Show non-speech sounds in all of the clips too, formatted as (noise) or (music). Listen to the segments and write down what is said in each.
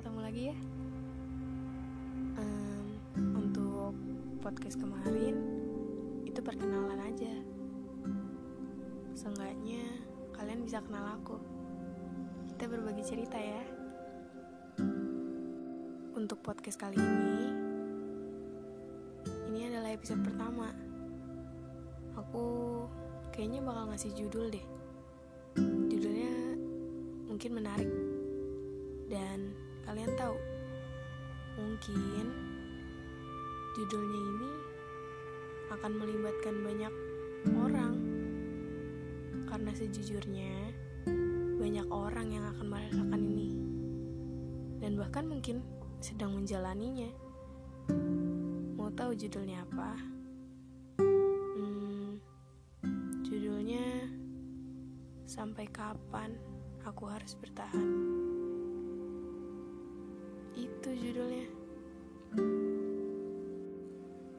ketemu lagi ya. Um, untuk podcast kemarin itu perkenalan aja. Seenggaknya kalian bisa kenal aku. Kita berbagi cerita ya. Untuk podcast kali ini, ini adalah episode pertama. Aku kayaknya bakal ngasih judul deh. Judulnya mungkin menarik dan kalian tahu, mungkin judulnya ini akan melibatkan banyak orang. Karena sejujurnya, banyak orang yang akan merasakan ini. Dan bahkan mungkin sedang menjalaninya. Mau tahu judulnya apa? Hmm, judulnya Sampai Kapan Aku Harus Bertahan itu judulnya.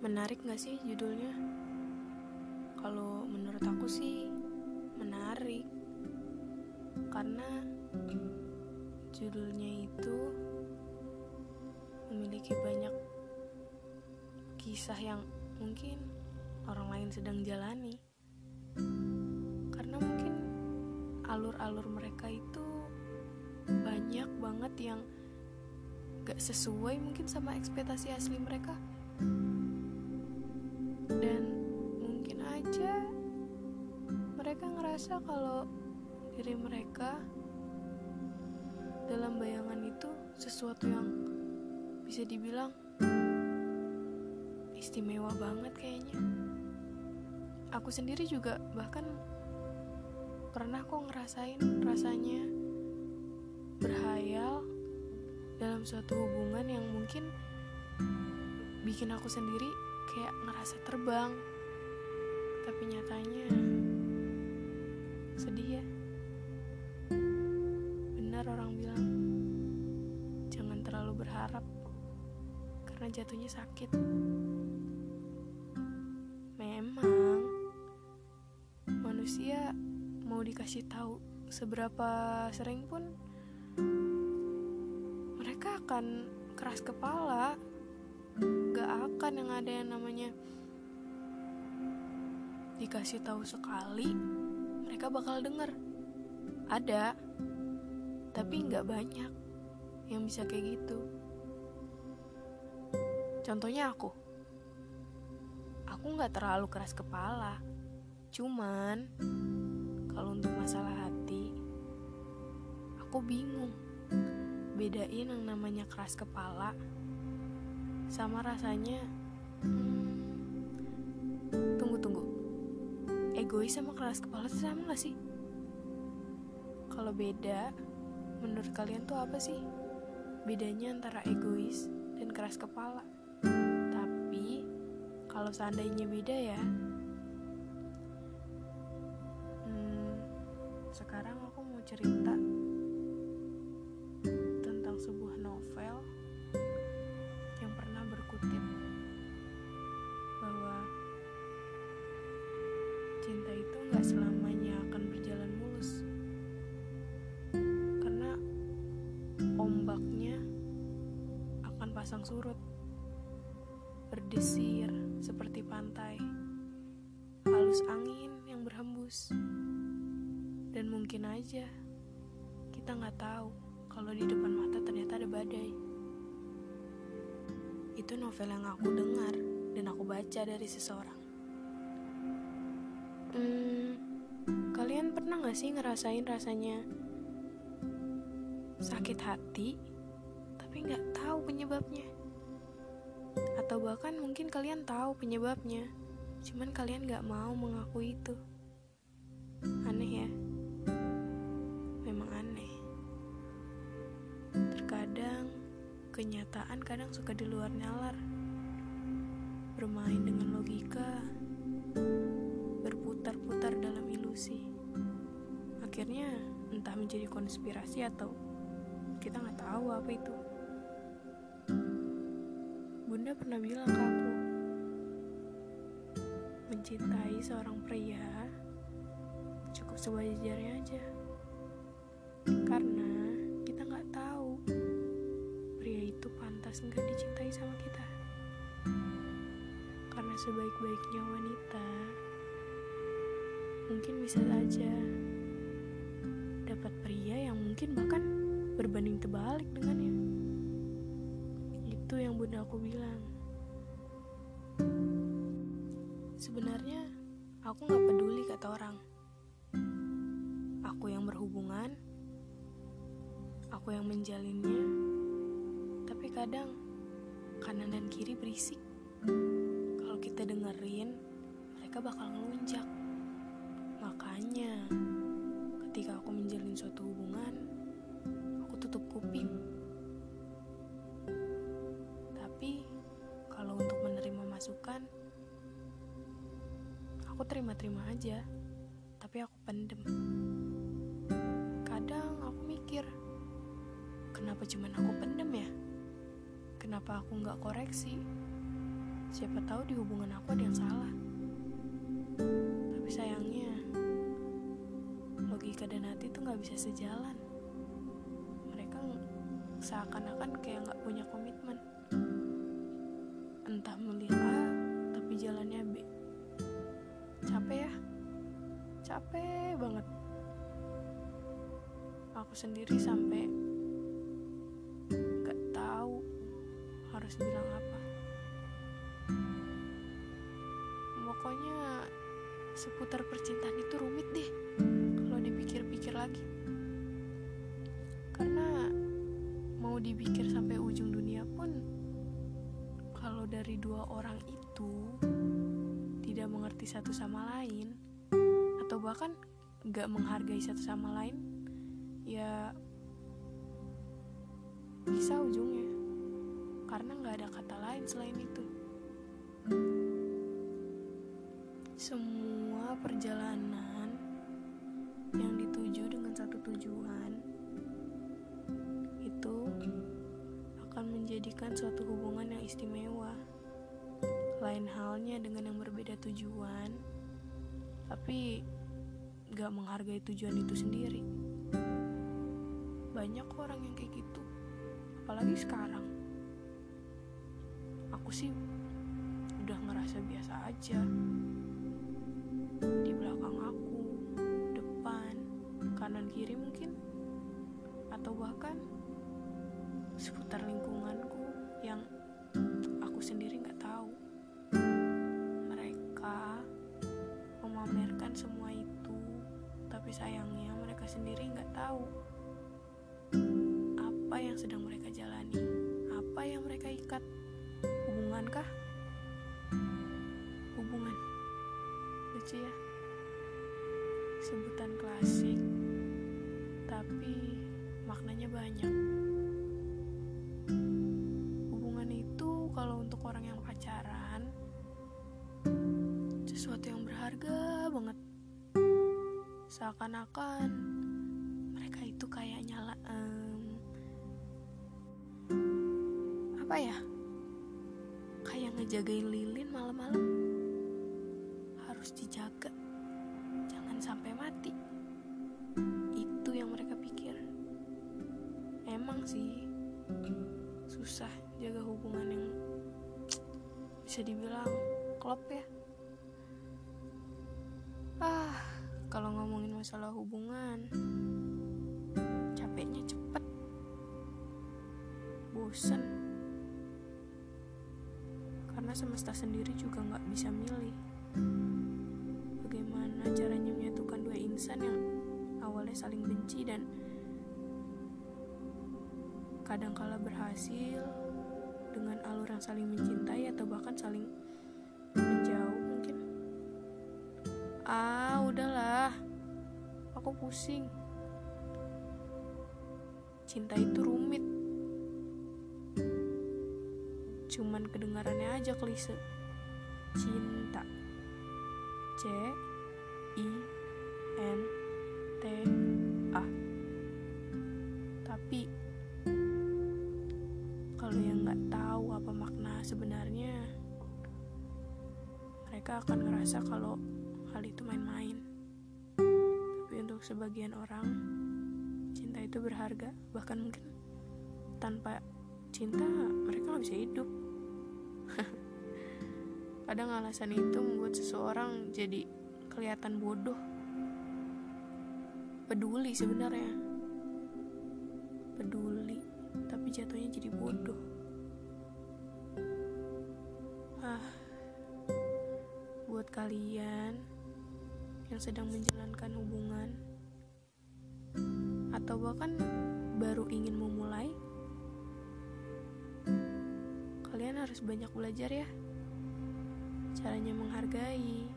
Menarik gak sih judulnya? Kalau menurut aku sih menarik. Karena judulnya itu memiliki banyak kisah yang mungkin orang lain sedang jalani. Karena mungkin alur-alur mereka itu banyak banget yang gak sesuai mungkin sama ekspektasi asli mereka. Dan mungkin aja mereka ngerasa kalau diri mereka dalam bayangan itu sesuatu yang bisa dibilang istimewa banget kayaknya. Aku sendiri juga bahkan pernah kok ngerasain rasanya berhayal dalam suatu hubungan yang mungkin bikin aku sendiri kayak ngerasa terbang. Tapi nyatanya sedih ya. Benar orang bilang jangan terlalu berharap karena jatuhnya sakit. Memang manusia mau dikasih tahu seberapa sering pun akan keras kepala. Gak akan yang ada yang namanya dikasih tahu sekali mereka bakal denger. Ada tapi nggak banyak yang bisa kayak gitu. Contohnya aku. Aku nggak terlalu keras kepala. Cuman kalau untuk masalah hati aku bingung bedain yang namanya keras kepala sama rasanya hmm, tunggu tunggu. Egois sama keras kepala itu sama gak sih? Kalau beda menurut kalian tuh apa sih? Bedanya antara egois dan keras kepala. Tapi kalau seandainya beda ya hmm, sekarang aku mau cerita cinta itu gak selamanya akan berjalan mulus. Karena ombaknya akan pasang surut berdesir seperti pantai halus angin yang berhembus. Dan mungkin aja kita nggak tahu kalau di depan mata ternyata ada badai. Itu novel yang aku dengar dan aku baca dari seseorang Hmm, kalian pernah gak sih ngerasain rasanya sakit hati, tapi gak tahu penyebabnya? Atau bahkan mungkin kalian tahu penyebabnya, cuman kalian gak mau mengakui itu. Aneh ya? Memang aneh. Terkadang, kenyataan kadang suka di luar nalar. Bermain dengan logika, menjadi konspirasi atau kita nggak tahu apa itu. Bunda pernah bilang ke aku, mencintai seorang pria cukup sewajarnya aja. Karena kita nggak tahu jelas nggak dicintai sama kita. Karena sebaik-baiknya wanita, mungkin bisa saja dapat pria yang mungkin bahkan berbanding terbalik dengannya. Itu yang bunda aku bilang. Sebenarnya aku gak peduli kata orang. Aku yang berhubungan, aku yang menjalinnya, tapi kadang kanan dan kiri berisik. Kalau kita dengerin, mereka bakal ngelunjak. Makanya, ketika aku menjalin suatu hubungan, aku tutup kuping. Tapi, kalau untuk menerima masukan, aku terima-terima aja, tapi aku pendem. Kadang aku mikir, kenapa cuman aku pendem ya? Kenapa aku nggak koreksi? Siapa tahu di hubungan aku ada yang salah. Tapi sayangnya, logika dan hati tuh nggak bisa sejalan. Mereka seakan-akan kayak nggak punya komitmen. Entah melihat A, tapi jalannya B. Capek ya? Capek banget. Aku sendiri sampai gak tahu harus bilang apa. Pokoknya seputar percintaan itu rumit deh kalau dipikir-pikir lagi. Karena mau dipikir sampai ujung dunia pun kalau dari dua orang itu tidak mengerti satu sama lain atau bahkan gak menghargai satu sama lain ya bisa ujungnya. Karena gak ada kata lain selain itu. Semua perjalanan tujuan itu akan menjadikan suatu hubungan yang istimewa lain halnya dengan yang berbeda tujuan, tapi gak menghargai tujuan itu sendiri. Banyak orang yang kayak gitu, apalagi sekarang. Aku sih udah ngerasa biasa aja. Di belakang aku, kanan kiri mungkin, atau bahkan seputar lingkunganku yang aku sendiri nggak tahu. memamerkan semua itu, tapi sayangnya mereka sendiri nggak tahu apa yang sedang mereka jalani, apa yang mereka ikat. Hubungan kah? Hubungan. Lucu ya. Sebutan klasik, tapi maknanya banyak. Hubungan itu kalau untuk orang yang pacaran sesuatu yang berharga banget. Seakan-akan mereka itu kayak nyala um, apa ya? Kayak ngejagain lilin malam-malam. Harus dijaga. Jangan sampai mati. Yang mereka pikir. Emang sih susah jaga hubungan yang bisa dibilang klop ya. Ah, kalau ngomongin masalah hubungan, capeknya cepet, bosen, karena semesta sendiri juga nggak bisa milih. Bagaimana caranya menyatukan dua insan yang awalnya saling benci dan kadangkala berhasil dengan alur yang saling mencintai atau bahkan saling menjauh mungkin. Ah, udahlah. Aku pusing. Cinta itu rumit. Cuman kedengarannya aja klise. Cinta. C sebenarnya, mereka akan ngerasa kalau hal itu main-main. Tapi untuk sebagian orang, cinta itu berharga, bahkan mungkin tanpa cinta mereka nggak bisa hidup. (laughs) Kadang alasan itu membuat seseorang jadi kelihatan bodoh. Peduli sebenarnya. Peduli tapi jatuhnya jadi bodoh ah buat kalian yang sedang menjalankan hubungan atau bahkan baru ingin memulai kalian harus banyak belajar ya caranya menghargai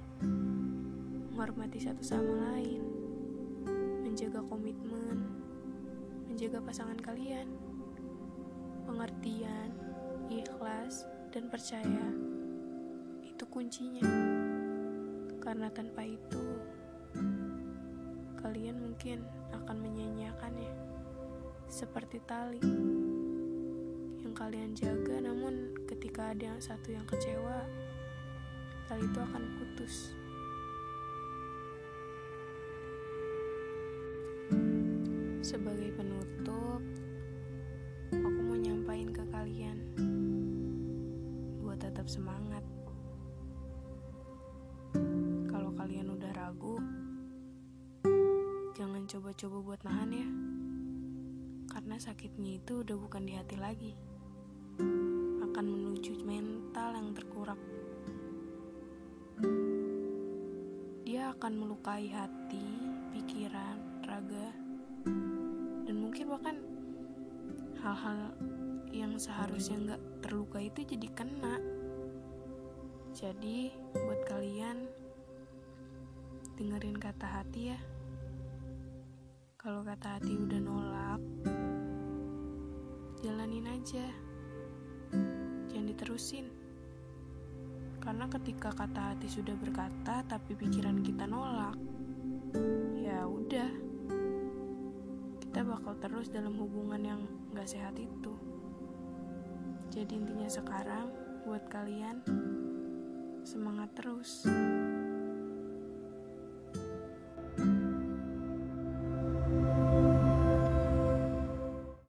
menghormati satu sama lain menjaga komitmen menjaga pasangan kalian pengertian ikhlas dan percaya itu kuncinya. Karena tanpa itu kalian mungkin akan menyanyiakannya seperti tali yang kalian jaga. Namun ketika ada yang satu yang kecewa tali itu akan putus. Sebagai penutup aku mau nyampain ke kalian buat tetap semangat kalian udah ragu jangan coba-coba buat nahan ya. Karena sakitnya itu udah bukan di hati lagi. Akan menuju mental yang terkurak dia akan melukai hati pikiran raga dan mungkin bahkan hal-hal yang seharusnya nggak terluka itu jadi kena. Jadi buat kalian dengerin kata hati ya. Kalau kata hati udah nolak jalanin aja. Jangan diterusin. Karena ketika kata hati sudah berkata tapi pikiran kita nolak ya udah. Kita bakal terus dalam hubungan yang gak sehat itu. Jadi intinya sekarang buat kalian semangat terus